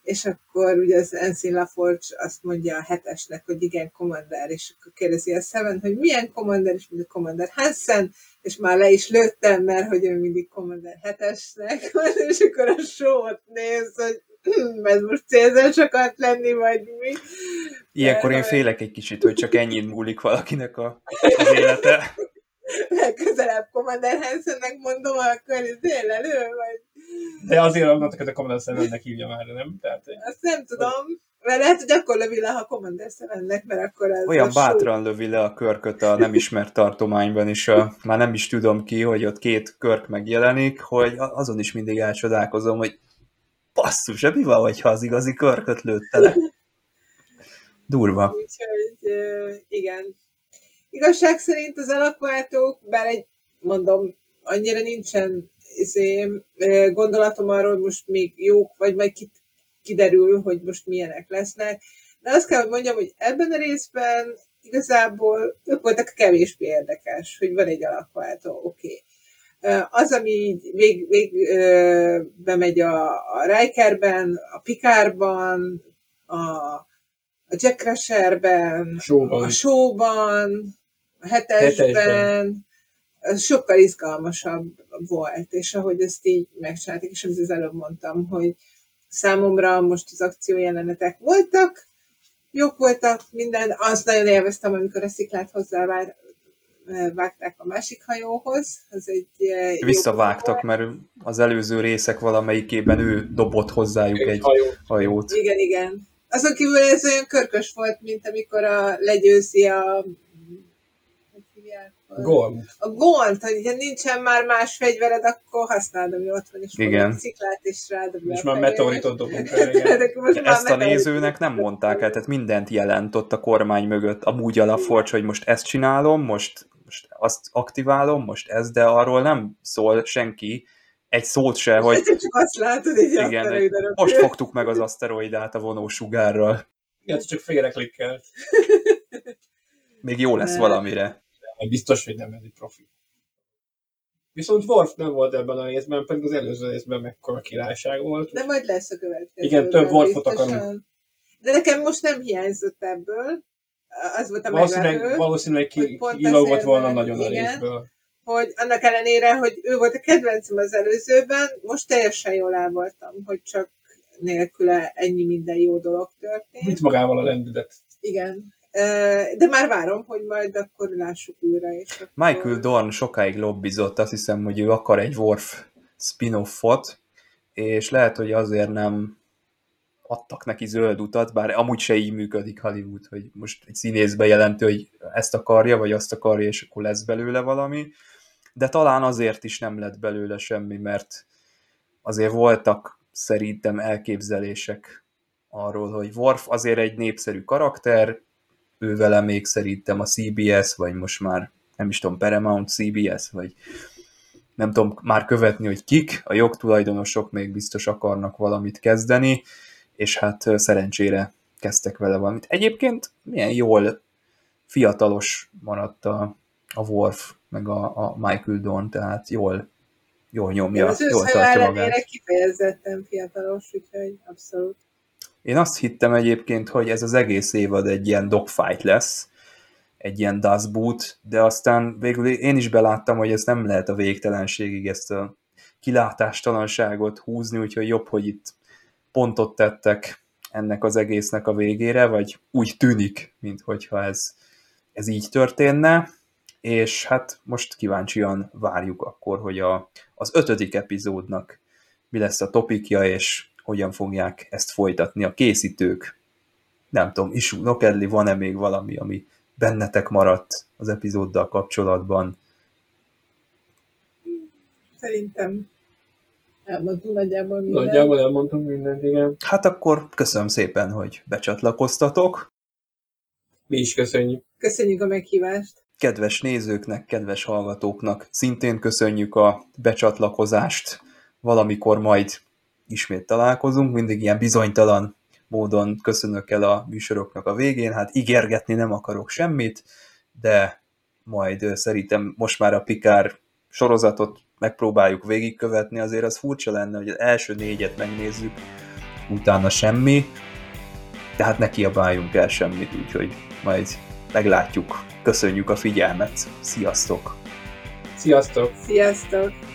és akkor ugye az Ensign LaForge azt mondja a hetesnek, hogy igen, Commander, és akkor kérdezi a Seven, hogy milyen Commander, és mondja Commander Hansen, és már le is lőttem, mert hogy ő mindig Commander hetesnek és akkor a show néz, hogy ez most célzás akart lenni, vagy mi. Ilyenkor én félek egy kicsit, hogy csak ennyit múlik valakinek a, az élete. Legközelebb Commander Hansennek mondom, akkor izé lelő, vagy De azért annak a Commander Sevennek hívja már, nem? Tehát, azt nem tudom. Mert lehet, hogy akkor lövi le, ha Commander Sevennek, mert akkor ez Olyan a bátran lövi le a körköt a nem ismert tartományban is, a, már nem is tudom ki, hogy ott két körk megjelenik, hogy azon is mindig elcsodálkozom, hogy basszus, mi van, hogyha az igazi körköt lőtte le? Durva. Úgyhogy igen. Igazság szerint az alakváltók, bár egy, mondom, annyira nincsen izé, gondolatom arról, hogy most még jók, vagy majd kiderül, hogy most milyenek lesznek. De azt kell, hogy mondjam, hogy ebben a részben igazából ők voltak kevésbé érdekes, hogy van egy alakváltó, oké. Okay. Az, ami így vég, vég ö, bemegy a, a Rikerben, a Pikárban, a, a Jack Crusherben, Showban. a showban, a hetesben, Hetesben. sokkal izgalmasabb volt, és ahogy ezt így megcsinálták, és amit az előbb mondtam, hogy számomra most az akciójelenetek voltak, jók voltak, minden, azt nagyon élveztem, amikor a sziklát hozzá vágták a másik hajóhoz. Az egy eh, Visszavágtak, mert az előző részek valamelyikében ő dobott hozzájuk Egy egy hajó. hajót. Igen, igen. Azon kívül ez olyan körkös volt, mint amikor a legyőzi a Gorm. A gond, hogy ha nincsen már más fegyvered, akkor használd, ami ott van, és Igen. sziklát, és rádobja És már meteoritot dobunk el, igen. Ezt a nézőnek nem mondták el, tehát mindent jelent ott a kormány mögött. Amúgy a Laforge, hogy most ezt csinálom, most, most azt aktiválom, most ez, de arról nem szól senki egy szót se, hogy csak azt látod, hogy igen, aszteroidon most fogtuk meg az aszteroidát a vonósugárral. Igen, csak félre klikkel. Még jó lesz valamire. Meg biztos, hogy nem ez egy profi. Viszont Worf nem volt ebben a részben, pedig az előző részben mekkora királyság volt. De majd lesz a következő. Igen, több Worfot akarunk. De nekem most nem hiányzott ebből. Az volt a Valószínűleg, meglepő, valószínűleg ki, kilógott volna nagyon a igen. részből. hogy annak ellenére, hogy ő volt a kedvencem az előzőben, most teljesen jól el voltam, hogy csak nélküle ennyi minden jó dolog történt. Mit magával a lendület. Igen. De már várom, hogy majd akkor lássuk újra. És akkor... Michael Dorn sokáig lobbizott, azt hiszem, hogy ő akar egy Worf spin-offot, és lehet, hogy azért nem adtak neki zöld utat, bár amúgy se így működik Hollywood, hogy most egy színész bejelenti, hogy ezt akarja, vagy azt akarja, és akkor lesz belőle valami, de talán azért is nem lett belőle semmi, mert azért voltak szerintem elképzelések arról, hogy Worf azért egy népszerű karakter, ő vele még szerintem a CBS, vagy most már nem is tudom, Paramount CBS, vagy nem tudom már követni, hogy kik, a jogtulajdonosok még biztos akarnak valamit kezdeni, és hát szerencsére kezdtek vele valamit. Egyébként milyen jól fiatalos maradt a, a Worf, meg a, a Michael Dorn, tehát jól, jól nyomja, az jól tartja magát. kifejezetten fiatalos, úgyhogy abszolút. Én azt hittem egyébként, hogy ez az egész évad egy ilyen dogfight lesz, egy ilyen dust boot, de aztán végül én is beláttam, hogy ez nem lehet a végtelenségig ezt a kilátástalanságot húzni, úgyhogy jobb, hogy itt pontot tettek ennek az egésznek a végére, vagy úgy tűnik, mint hogyha ez, ez így történne, és hát most kíváncsian várjuk akkor, hogy a, az ötödik epizódnak mi lesz a topikja, és hogyan fogják ezt folytatni a készítők. Nem tudom, Isu, Nokedli, van-e még valami, ami bennetek maradt az epizóddal kapcsolatban? Szerintem elmondtunk nagyjából mindent. Nagyjából elmondtunk mindent, igen. Hát akkor köszönöm szépen, hogy becsatlakoztatok. Mi is köszönjük. Köszönjük a meghívást. Kedves nézőknek, kedves hallgatóknak szintén köszönjük a becsatlakozást. Valamikor majd ismét találkozunk, mindig ilyen bizonytalan módon köszönök el a műsoroknak a végén. Hát ígérgetni nem akarok semmit, de majd szerintem most már a Pikár sorozatot megpróbáljuk végigkövetni, azért az furcsa lenne, hogy az első négyet megnézzük, utána semmi, tehát ne kiabáljunk el semmit, úgyhogy majd meglátjuk. Köszönjük a figyelmet, sziasztok! Sziasztok! Sziasztok!